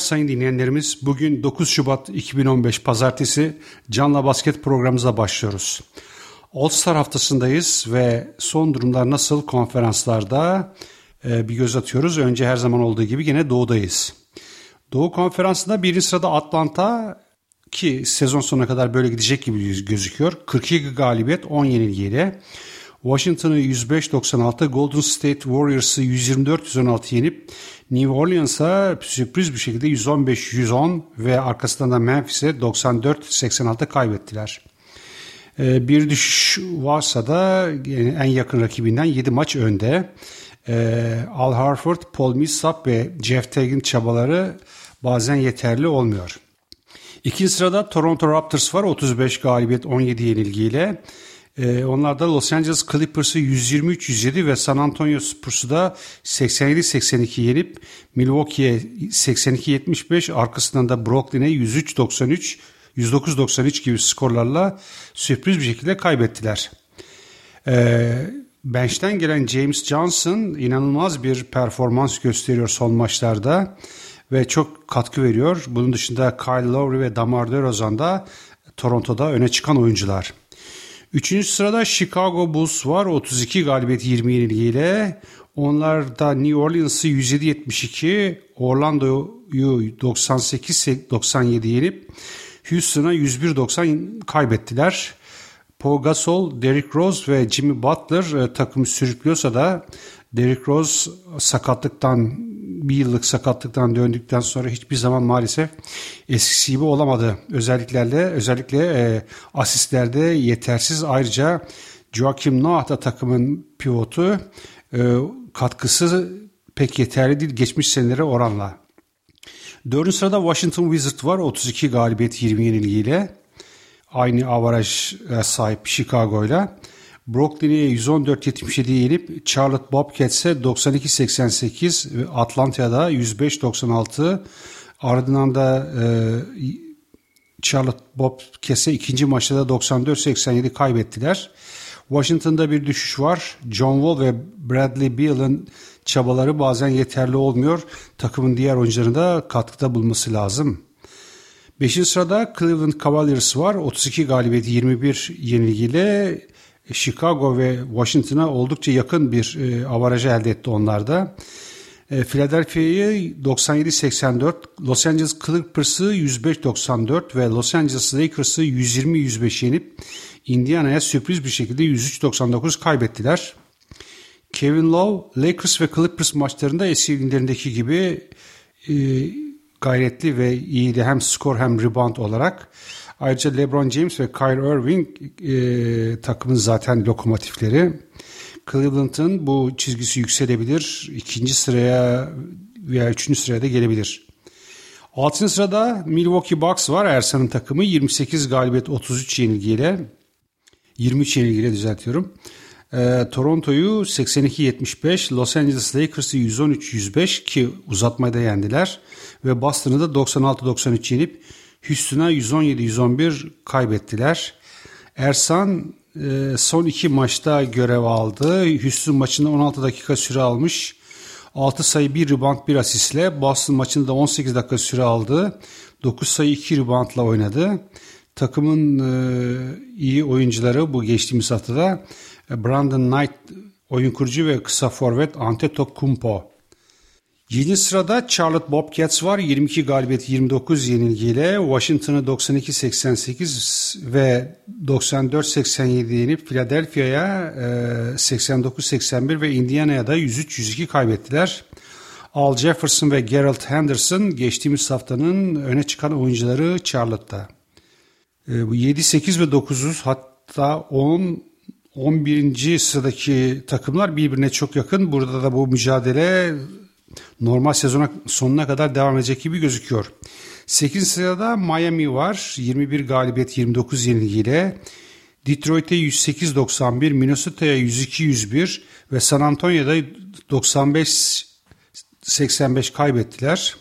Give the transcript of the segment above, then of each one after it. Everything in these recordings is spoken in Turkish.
sayın dinleyenlerimiz. Bugün 9 Şubat 2015 Pazartesi Canla Basket programımıza başlıyoruz. All Star haftasındayız ve son durumlar nasıl konferanslarda e, bir göz atıyoruz. Önce her zaman olduğu gibi yine doğudayız. Doğu konferansında birinci sırada Atlanta ki sezon sonuna kadar böyle gidecek gibi gözüküyor. 42 galibiyet 10 yenilgiyle. Washington'ı 105-96, Golden State Warriors'ı 124-116 yenip New Orleans'a sürpriz bir şekilde 115-110 ve arkasından da Memphis'e 94-86 kaybettiler. Ee, bir düşüş varsa da en yakın rakibinden 7 maç önde. Ee, Al Harford, Paul Millsap ve Jeff Teague'in çabaları bazen yeterli olmuyor. İkinci sırada Toronto Raptors var 35 galibiyet 17 yenilgiyle. Ee, onlar da Los Angeles Clippers'ı 123-107 ve San Antonio Spurs'u da 87-82 yenip Milwaukee'ye 82-75 arkasından da Brooklyn'e 103-93 109-93 gibi skorlarla sürpriz bir şekilde kaybettiler. Ee, bench'ten gelen James Johnson inanılmaz bir performans gösteriyor son maçlarda ve çok katkı veriyor. Bunun dışında Kyle Lowry ve Damar DeRozan da Toronto'da öne çıkan oyuncular. Üçüncü sırada Chicago Bulls var 32 galibiyet 20 yenilgiyle. Onlar da New Orleans'ı 107-72, Orlando'yu 98-97 yenip Houston'a 101-90 kaybettiler. Paul Gasol, Derrick Rose ve Jimmy Butler e, takımı sürüklüyorsa da Derrick Rose sakatlıktan bir yıllık sakatlıktan döndükten sonra hiçbir zaman maalesef eskisi gibi olamadı. Özelliklerle özellikle e, asistlerde yetersiz. Ayrıca Joakim Noah da takımın pivotu e, katkısı pek yeterli değil geçmiş senelere oranla. Dördüncü sırada Washington Wizards var 32 galibiyet 20 yenilgiyle. Aynı avaraj sahip Chicago ile. Brooklyn'i 114-77 yenip Charlotte Bobcats'e 92-88 ve Atlanta'da 105-96 ardından da e, Charlotte Bobcats'e ikinci maçta da 94-87 kaybettiler. Washington'da bir düşüş var. John Wall ve Bradley Beal'ın çabaları bazen yeterli olmuyor. Takımın diğer oyuncularına katkıda bulması lazım. Beşinci sırada Cleveland Cavaliers var. 32 galibiyet 21 yenilgiyle Chicago ve Washington'a oldukça yakın bir e, avarajı elde etti onlar da. E, Philadelphia'yı 97-84, Los Angeles Clippers'ı 105-94 ve Los Angeles Lakers'ı 120-105 yenip Indiana'ya sürpriz bir şekilde 103-99 kaybettiler. Kevin Love, Lakers ve Clippers maçlarında eski günlerindeki gibi e, gayretli ve iyiydi hem skor hem rebound olarak. Ayrıca LeBron James ve Kyrie Irving e, takımın zaten lokomotifleri. Cleveland'ın bu çizgisi yükselebilir. ikinci sıraya veya üçüncü sıraya da gelebilir. Altıncı sırada Milwaukee Bucks var. Ersan'ın takımı 28 galibiyet 33 yenilgiyle 23 yenilgiyle düzeltiyorum. E, Toronto'yu 82-75, Los Angeles Lakers'ı 113-105 ki uzatmayı da yendiler. Ve Boston'ı da 96-93 yenip Houston'a 117-111 kaybettiler. Ersan e, son iki maçta görev aldı. Houston maçında 16 dakika süre almış. 6 sayı 1 rebound 1 asistle. Boston maçında da 18 dakika süre aldı. 9 sayı 2 reboundla oynadı. Takımın e, iyi oyuncuları bu geçtiğimiz haftada e, Brandon Knight oyun kurucu ve kısa forvet Antetokounmpo. 7. sırada Charlotte Bobcats var. 22 galibiyet 29 yenilgiyle Washington'ı 92-88 ve 94-87 yenip Philadelphia'ya 89-81 e, ve Indiana'ya da 103-102 kaybettiler. Al Jefferson ve Gerald Henderson geçtiğimiz haftanın öne çıkan oyuncuları Charlotte'da. E, bu 7, 8 ve 9 hatta 10 11. sıradaki takımlar birbirine çok yakın. Burada da bu mücadele normal sezona sonuna kadar devam edecek gibi gözüküyor. 8. sırada Miami var. 21 galibiyet 29 yenilgiyle. Detroit'e 108-91, Minnesota'ya 102-101 ve San Antonio'da 95-85 kaybettiler.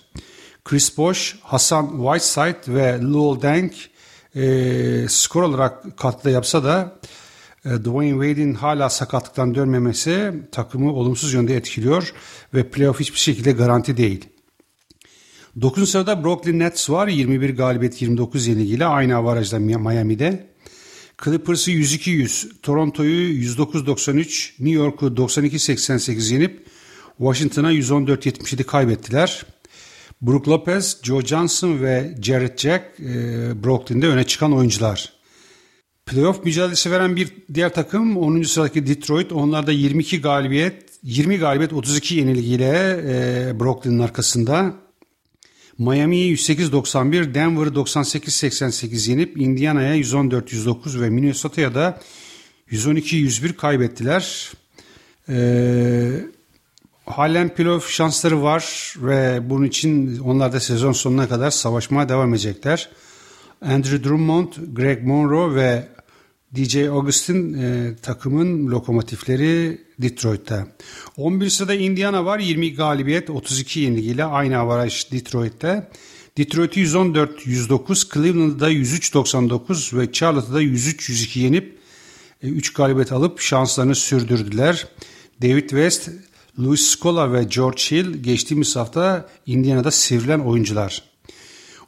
Chris Bosh, Hasan Whiteside ve Lowell Dank e, skor olarak katkıda yapsa da Dwayne Wade'in hala sakatlıktan dönmemesi takımı olumsuz yönde etkiliyor ve playoff hiçbir şekilde garanti değil. 9. sırada Brooklyn Nets var 21 galibiyet 29 yenilgiyle aynı avarajda Miami'de. Clippers'ı 102-100, Toronto'yu 109-93, New York'u 92-88 yenip Washington'a 114-77 kaybettiler. Brook Lopez, Joe Johnson ve Jared Jack e, Brooklyn'de öne çıkan oyuncular. Playoff mücadelesi veren bir diğer takım 10. sıradaki Detroit. Onlar da 22 galibiyet, 20 galibiyet 32 yenilgiyle e, Brooklyn'in arkasında. Miami'yi 108-91, Denver'ı 98-88 yenip Indiana'ya 114-109 ve Minnesota'ya da 112-101 kaybettiler. Ee, halen playoff şansları var ve bunun için onlar da sezon sonuna kadar savaşmaya devam edecekler. Andrew Drummond, Greg Monroe ve DJ Augustin e, takımın lokomotifleri Detroit'te. 11 sırada Indiana var. 20 galibiyet, 32 yenilgiyle aynı avaraj Detroit'te. Detroit'i 114-109, Cleveland'da 103-99 ve Charlotte'da 103-102 yenip 3 e, galibiyet alıp şanslarını sürdürdüler. David West, Louis Scola ve George Hill geçtiğimiz hafta Indiana'da sivrilen oyuncular.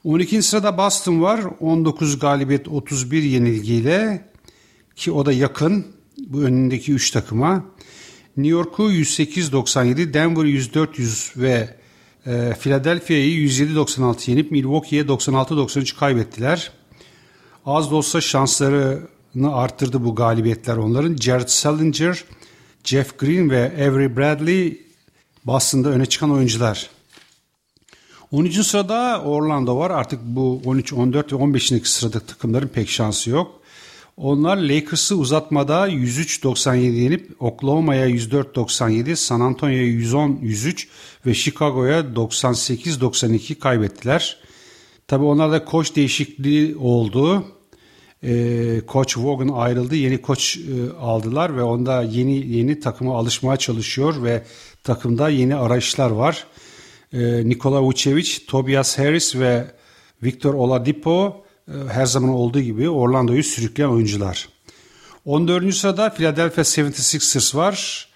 12. sırada Boston var. 19 galibiyet 31 yenilgiyle ki o da yakın bu önündeki 3 takıma. New York'u 108-97, Denver 104-100 ve e, Philadelphia'yı 107-96 yenip Milwaukee'ye 96-93 kaybettiler. Az da olsa şanslarını arttırdı bu galibiyetler onların. Jared Salinger, Jeff Green ve Avery Bradley Boston'da öne çıkan oyuncular. 13. sırada Orlando var. Artık bu 13, 14 ve 15. sırada takımların pek şansı yok. Onlar Lakers'ı uzatmada 103-97 yenip Oklahoma'ya 104-97, San Antonio'ya 110-103 ve Chicago'ya 98-92 kaybettiler. Tabi onlarda koç değişikliği oldu. Ee, koç Vaughan ayrıldı. Yeni koç e, aldılar ve onda yeni yeni takıma alışmaya çalışıyor ve takımda yeni arayışlar var. Ee, Nikola Vucevic, Tobias Harris ve Victor Oladipo her zaman olduğu gibi Orlando'yu sürükleyen oyuncular. 14. sırada Philadelphia 76ers var.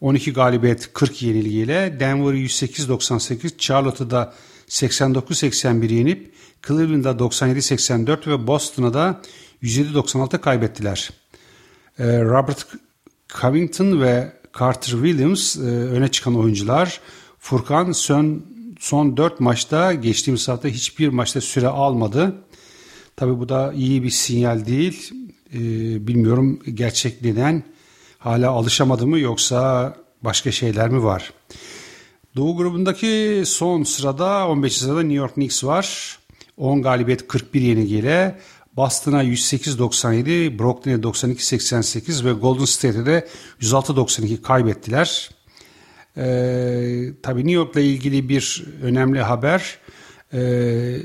12 galibiyet 40 yenilgiyle Denver'ı 108-98, Charlotte'ı da 89-81 yenip Cleveland'da 97-84 ve Boston'a da 107-96 kaybettiler. Ee, Robert Covington ve Carter Williams e, öne çıkan oyuncular. Furkan son, son 4 maçta geçtiğimiz hafta hiçbir maçta süre almadı. Tabii bu da iyi bir sinyal değil. Ee, bilmiyorum gerçek neden. Hala alışamadı mı yoksa başka şeyler mi var? Doğu grubundaki son sırada 15. sırada New York Knicks var. 10 galibiyet 41 yenilgiyle Boston'a 108-97, Brooklyn'e 92-88 ve Golden State'e de 106-92 kaybettiler. Ee, tabii New York'la ilgili bir önemli haber. Ee,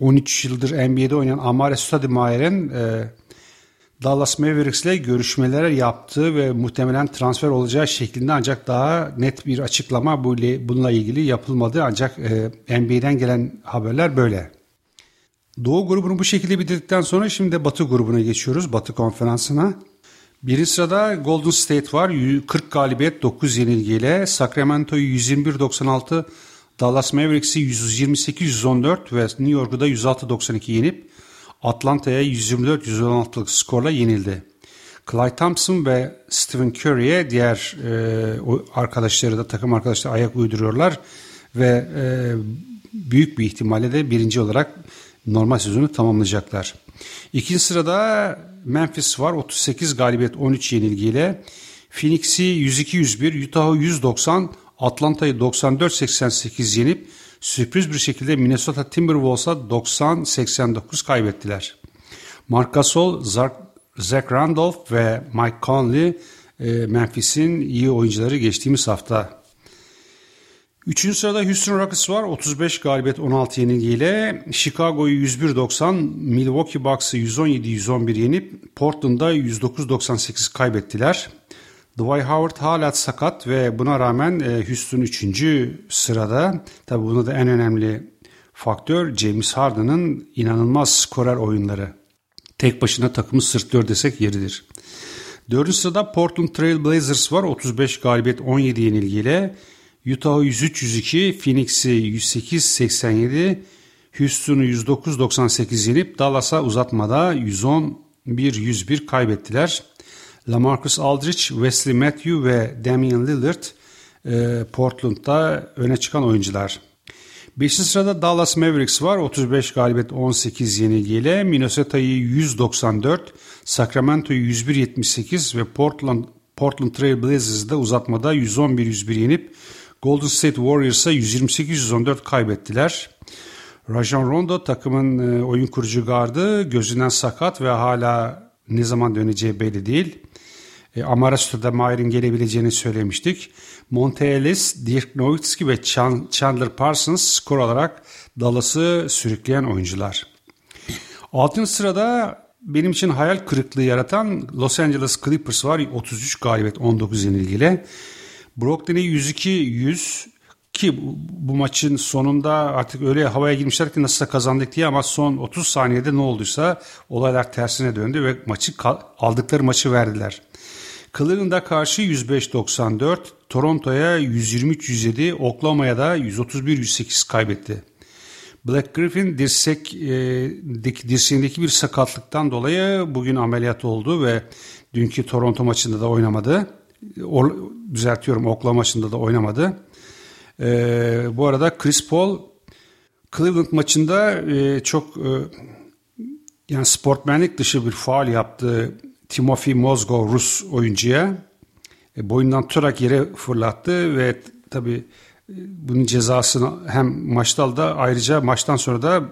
13 yıldır NBA'de oynayan Amare Stoudemire'in e, Dallas Mavericks ile görüşmeler yaptığı ve muhtemelen transfer olacağı şeklinde ancak daha net bir açıklama bununla ilgili yapılmadı. Ancak e, NBA'den gelen haberler böyle. Doğu grubunu bu şekilde bitirdikten sonra şimdi de Batı grubuna geçiyoruz. Batı konferansına. Birinci sırada Golden State var. 40 galibiyet 9 yenilgiyle. Sacramento'yu 121-96 Dallas Mavericks'i 128-114 ve New York'u da 106-92 yenip Atlanta'ya 124-116'lık skorla yenildi. Clyde Thompson ve Stephen Curry'e diğer e, arkadaşları da takım arkadaşları ayak uyduruyorlar ve e, büyük bir ihtimalle de birinci olarak normal sezonu tamamlayacaklar. İkinci sırada Memphis var 38 galibiyet 13 yenilgiyle. Phoenix'i 102-101, Utah'ı 190, Atlanta'yı 94-88 yenip sürpriz bir şekilde Minnesota Timberwolves'a 90-89 kaybettiler. Marc Gasol, Zach Randolph ve Mike Conley e, Memphis'in iyi oyuncuları geçtiğimiz hafta. Üçüncü sırada Houston Rockets var. 35 galibiyet 16 yenilgiyle. Chicago'yu 101-90, Milwaukee Bucks'ı 117-111 yenip Portland'da 109-98 kaybettiler. Dwight Howard hala sakat ve buna rağmen e, Houston 3. sırada. Tabi bunda da en önemli faktör James Harden'ın inanılmaz skorer oyunları. Tek başına takımı sırtlıyor desek yeridir. Dördüncü sırada Portland Trail Blazers var. 35 galibiyet 17 yenilgiyle. Utah'ı 103-102, Phoenix'i 108-87, Houston'u 109-98 yenip Dallas'a uzatmada 111-101 kaybettiler. Lamarcus Aldridge, Wesley Matthew ve Damian Lillard e, Portland'da öne çıkan oyuncular. 5. sırada Dallas Mavericks var. 35 galibiyet 18 yenilgiyle. Minnesota'yı 194, Sacramento'yu 101-78 ve Portland Portland Trail Blazers'da uzatmada 111-101 yenip Golden State Warriors'a 128-114 kaybettiler. Rajon Rondo takımın e, oyun kurucu gardı gözünden sakat ve hala ne zaman döneceği belli değil. E, Amara Stoudemire'in gelebileceğini söylemiştik. Monte Ellis, Dirk Nowitzki ve Chandler Parsons skor olarak Dallas'ı sürükleyen oyuncular. Altın sırada benim için hayal kırıklığı yaratan Los Angeles Clippers var. 33 galibiyet 19 yenilgiyle. Brooklyn'e 102-100 ki bu maçın sonunda artık öyle havaya girmişler ki nasıl kazandık diye ama son 30 saniyede ne olduysa olaylar tersine döndü ve maçı aldıkları maçı verdiler. Cleveland'a karşı 105-94, Toronto'ya 123-107, Oklahoma'ya da 131-108 kaybetti. Black Griffin dirsek e, dirseğindeki bir sakatlıktan dolayı bugün ameliyat oldu ve dünkü Toronto maçında da oynamadı. O, düzeltiyorum Oklahoma maçında da oynamadı. E, bu arada Chris Paul Cleveland maçında e, çok e, yani sportmenlik dışı bir faal yaptı Timofey Mozgov Rus oyuncuya. E, boyundan tutarak yere fırlattı ve tabi e, bunun cezasını hem maçta aldı ayrıca maçtan sonra da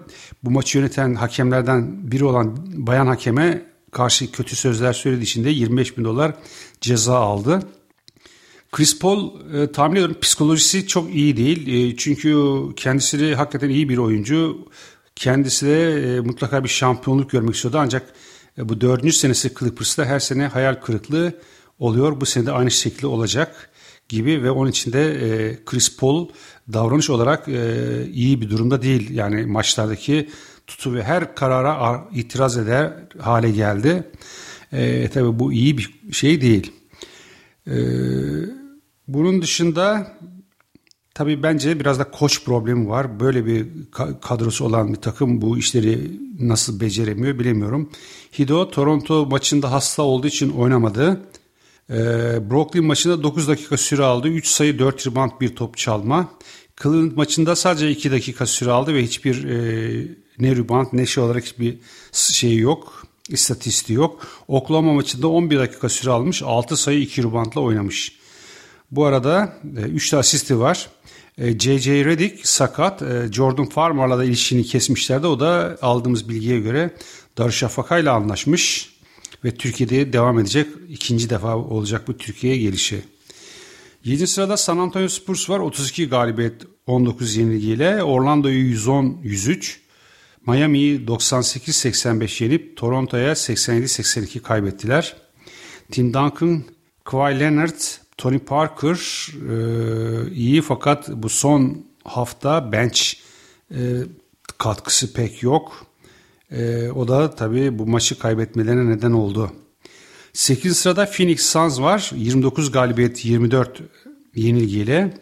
bu maçı yöneten hakemlerden biri olan bayan hakeme karşı kötü sözler söylediği için de 25 bin dolar ceza aldı. Chris Paul e, tahmin ediyorum psikolojisi çok iyi değil. E, çünkü kendisi de hakikaten iyi bir oyuncu. Kendisi de e, mutlaka bir şampiyonluk görmek istiyordu ancak e, bu dördüncü senesi Clippers'ta her sene hayal kırıklığı oluyor. Bu sene de aynı şekilde olacak gibi ve onun için de e, Chris Paul davranış olarak e, iyi bir durumda değil. Yani maçlardaki tutu ve her karara itiraz eder hale geldi. E, tabii bu iyi bir şey değil. E, bunun dışında tabii bence biraz da koç problemi var. Böyle bir kadrosu olan bir takım bu işleri nasıl beceremiyor bilemiyorum. Hido Toronto maçında hasta olduğu için oynamadı. E, Brooklyn maçında 9 dakika süre aldı. 3 sayı 4 rebound bir top çalma. Cleveland maçında sadece 2 dakika süre aldı ve hiçbir e, ne rebound ne şey olarak hiçbir şey yok. İstatistiği yok. Oklahoma maçında 11 dakika süre almış. 6 sayı 2 reboundla oynamış. Bu arada 3 e, asisti var. J.J. E, Redick sakat. E, Jordan Farmer'la da ilişkini kesmişlerdi. O da aldığımız bilgiye göre Darüşşafaka ile anlaşmış ve Türkiye'de devam edecek. ikinci defa olacak bu Türkiye'ye gelişi. 7. sırada San Antonio Spurs var. 32 galibiyet 19 yenilgiyle. Orlando'yu 110-103. Miami'yi 98-85 yenip Toronto'ya 87-82 kaybettiler. Tim Duncan, Kawhi Leonard, Tony Parker e, iyi fakat bu son hafta bench e, katkısı pek yok. E, o da tabii bu maçı kaybetmelerine neden oldu. 8 sırada Phoenix Suns var. 29 galibiyet 24 yenilgiyle.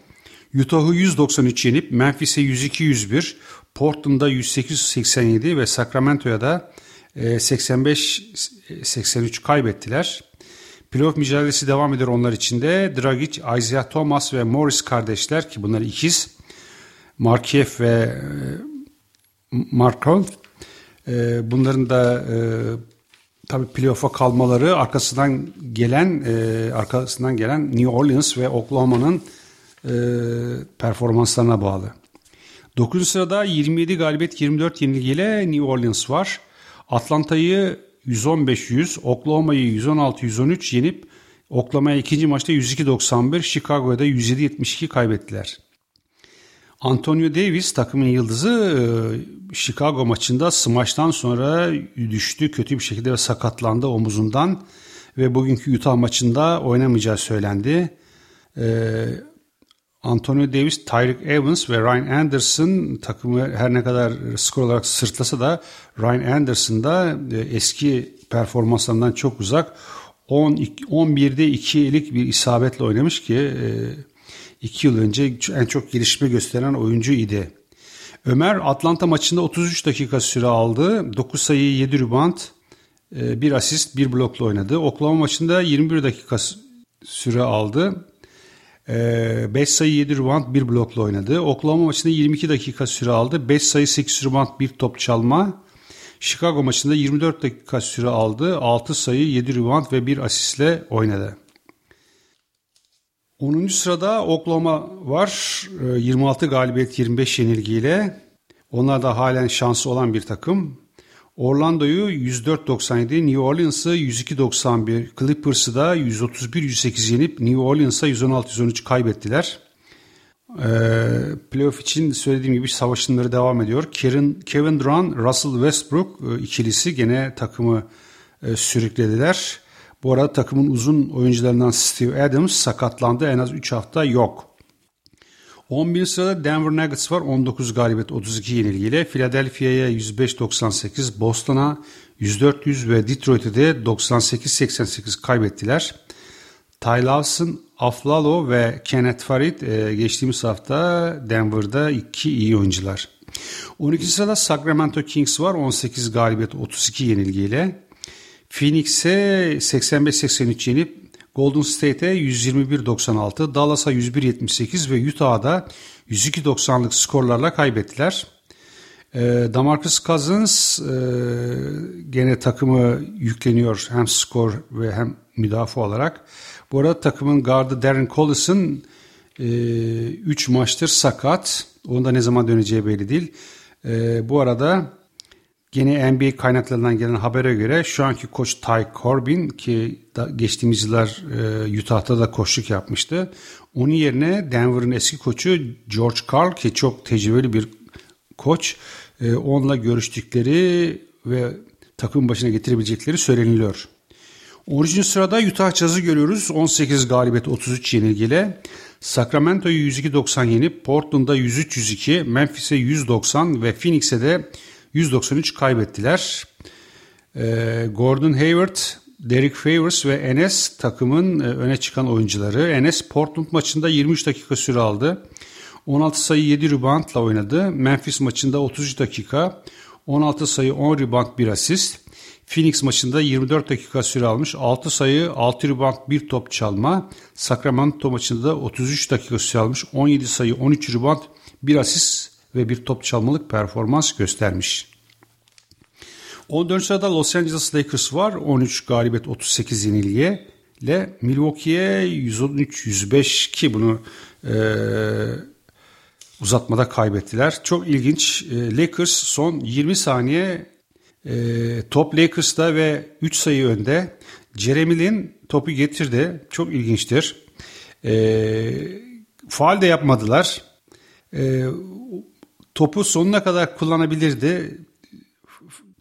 Utah'ı 193 yenip Memphis'e 102-101, Portland'a 108-87 ve Sacramento'ya da 85-83 kaybettiler. Playoff mücadelesi devam eder onlar için de. Dragic, Isaiah Thomas ve Morris kardeşler ki bunlar ikiz. Markiev ve e, Markov. E, bunların da e, tabii playoff'a kalmaları arkasından gelen arkasından gelen New Orleans ve Oklahoma'nın performanslarına bağlı. 9. sırada 27 galibiyet 24 yenilgiyle New Orleans var. Atlanta'yı 115-100, Oklahoma'yı 116-113 yenip Oklahoma'ya ikinci maçta 102-91, Chicago'ya da 107-72 kaybettiler. Antonio Davis takımın yıldızı e, Chicago maçında smaçtan sonra düştü kötü bir şekilde ve sakatlandı omuzundan ve bugünkü Utah maçında oynamayacağı söylendi. Ee, Antonio Davis, Tyreek Evans ve Ryan Anderson takımı her ne kadar skor olarak sırtlasa da Ryan Anderson da e, eski performanslarından çok uzak. 10, 11'de 2'lik bir isabetle oynamış ki e, 2 yıl önce en çok gelişme gösteren oyuncu idi. Ömer Atlanta maçında 33 dakika süre aldı. 9 sayı 7 rebound, 1 asist 1 blokla oynadı. Oklahoma maçında 21 dakika süre aldı. 5 sayı 7 rebound 1 blokla oynadı. Oklahoma maçında 22 dakika süre aldı. 5 sayı 8 rebound 1 top çalma. Chicago maçında 24 dakika süre aldı. 6 sayı 7 rebound ve 1 asistle oynadı. 10. sırada Oklahoma var. 26 galibiyet 25 yenilgiyle. Onlar da halen şansı olan bir takım. Orlando'yu 104-97, New Orleans'ı 102-91, Clippers'ı da 131-108 yenip New Orleans'a 116-113 kaybettiler. Ee, playoff için söylediğim gibi savaşınları devam ediyor. Kevin, Durant, Russell Westbrook e, ikilisi gene takımı e, sürüklediler. Bu arada takımın uzun oyuncularından Steve Adams sakatlandı. En az 3 hafta yok. 11 sırada Denver Nuggets var. 19 galibiyet 32 yenilgiyle. Philadelphia'ya 105-98, Boston'a 104-100 ve Detroit'e de 98-88 kaybettiler. Ty Lawson, Aflalo ve Kenneth Farid e, geçtiğimiz hafta Denver'da iki iyi oyuncular. 12 sırada Sacramento Kings var. 18 galibiyet 32 yenilgiyle. Phoenix'e 85-83 yenip Golden State'e 121-96, Dallas'a 101-78 ve Utah'da 102-90'lık skorlarla kaybettiler. E, Damarcus Cousins e, gene takımı yükleniyor hem skor ve hem müdafaa olarak. Bu arada takımın gardı Darren Collison 3 e, maçtır sakat. Onda ne zaman döneceği belli değil. E, bu arada Yine NBA kaynaklarından gelen habere göre şu anki koç Ty Corbin ki geçtiğimiz yıllar e, Utah'ta da koçluk yapmıştı. Onun yerine Denver'ın eski koçu George Karl ki çok tecrübeli bir koç. E, onunla görüştükleri ve takım başına getirebilecekleri söyleniliyor. 13. sırada Utah Jazz'ı görüyoruz. 18 galibiyet 33 yenilgiyle. Sacramento'yu 102-90 yenip Portland'a 103-102, Memphis'e 190 ve Phoenix'e de 193 kaybettiler. Ee, Gordon Hayward, Derek Favors ve Enes takımın e, öne çıkan oyuncuları. Enes Portland maçında 23 dakika süre aldı. 16 sayı 7 reboundla oynadı. Memphis maçında 33 dakika 16 sayı 10 rebound 1 asist. Phoenix maçında 24 dakika süre almış. 6 sayı 6 rebound 1 top çalma. Sacramento maçında 33 dakika süre almış. 17 sayı 13 rebound 1 asist ve bir top çalmalık performans göstermiş. 14. sırada Los Angeles Lakers var. 13 galibiyet 38 yenilgiye ile Milwaukee'ye 113-105 ki bunu e, uzatmada kaybettiler. Çok ilginç. E, Lakers son 20 saniye e, top Lakers'ta ve 3 sayı önde. Jeremy Lin topu getirdi. Çok ilginçtir. E, faal de yapmadılar. E, topu sonuna kadar kullanabilirdi.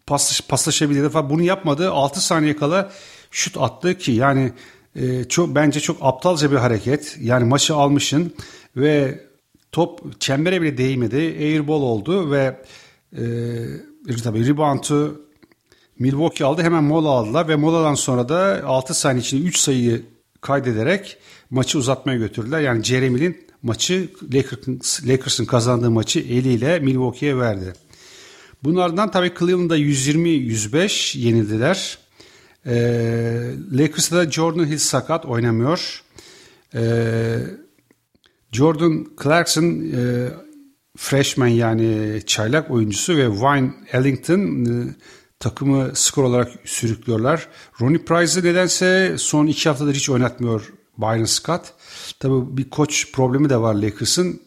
Pas, paslaşabilirdi falan. Bunu yapmadı. 6 saniye kala şut attı ki yani e, çok bence çok aptalca bir hareket. Yani maçı almışın ve top çembere bile değmedi. Airball oldu ve e, tabii reboundu Milwaukee aldı. Hemen mola aldılar ve moladan sonra da 6 saniye içinde 3 sayıyı kaydederek maçı uzatmaya götürdüler. Yani Jeremy'nin maçı Lakers'ın Lakers kazandığı maçı eliyle Milwaukee'ye verdi. Bunlardan tabii Cleveland'da 120-105 yenildiler. Ee, Lakers'ta da Jordan Hill sakat oynamıyor. Ee, Jordan Clarkson e, freshman yani çaylak oyuncusu ve Wayne Ellington e, takımı skor olarak sürüklüyorlar. Ronnie Price'ı nedense son iki haftadır hiç oynatmıyor Byron Scott. Tabii bir koç problemi de var Lakers'ın.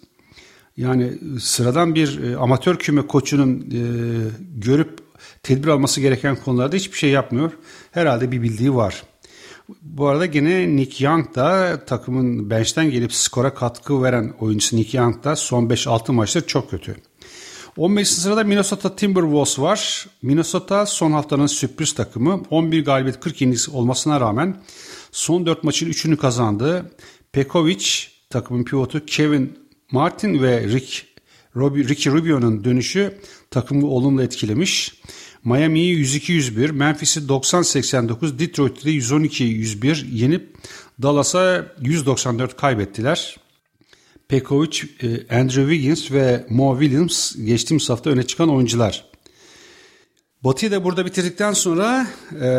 Yani sıradan bir e, amatör küme koçunun e, görüp tedbir alması gereken konularda hiçbir şey yapmıyor. Herhalde bir bildiği var. Bu arada gene Nick Young da takımın bench'ten gelip skora katkı veren oyuncusu Nick Young da son 5-6 maçta çok kötü. 15. sırada Minnesota Timberwolves var. Minnesota son haftanın sürpriz takımı. 11 galibiyet 40 yenilgisi olmasına rağmen son 4 maçın 3'ünü kazandı. Pekovic takımın pivotu Kevin Martin ve Rick Ricky Rubio'nun dönüşü takımı olumlu etkilemiş. Miami'yi 102-101, Memphis'i 90-89, Detroit'i 112-101 yenip Dallas'a 194 kaybettiler. Pekovic, e, Andrew Wiggins ve Mo Williams geçtiğimiz hafta öne çıkan oyuncular. Batı'yı da burada bitirdikten sonra e,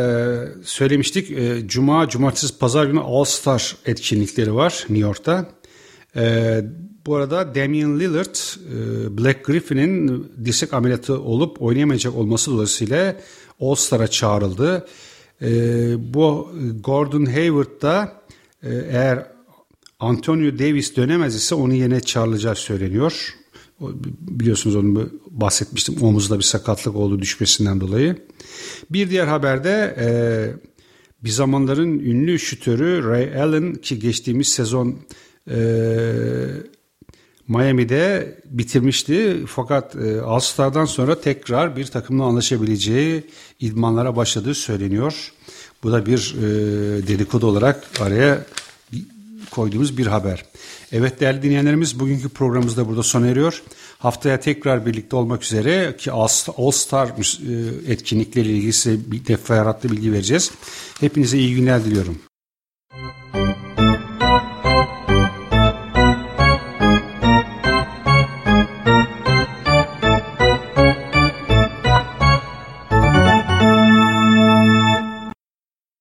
söylemiştik e, Cuma, Cumartesi, Pazar günü All Star etkinlikleri var New York'ta. E, bu arada Damian Lillard, e, Black Griffin'in dirsek ameliyatı olup oynayamayacak olması dolayısıyla All Star'a çağrıldı. E, bu Gordon Hayward da e, eğer Antonio Davis dönemez ise onu yine çağrılacağı söyleniyor. Biliyorsunuz onu bahsetmiştim. Omuzda bir sakatlık oldu düşmesinden dolayı. Bir diğer haberde e, bir zamanların ünlü şütörü Ray Allen ki geçtiğimiz sezon e, Miami'de bitirmişti. Fakat e, All-Star'dan sonra tekrar bir takımla anlaşabileceği idmanlara başladığı söyleniyor. Bu da bir e, dedikodu olarak araya koyduğumuz bir haber. Evet değerli dinleyenlerimiz bugünkü programımız da burada sona eriyor. Haftaya tekrar birlikte olmak üzere ki All Star e, etkinlikleriyle ilgili size defaratlı bilgi vereceğiz. Hepinize iyi günler diliyorum.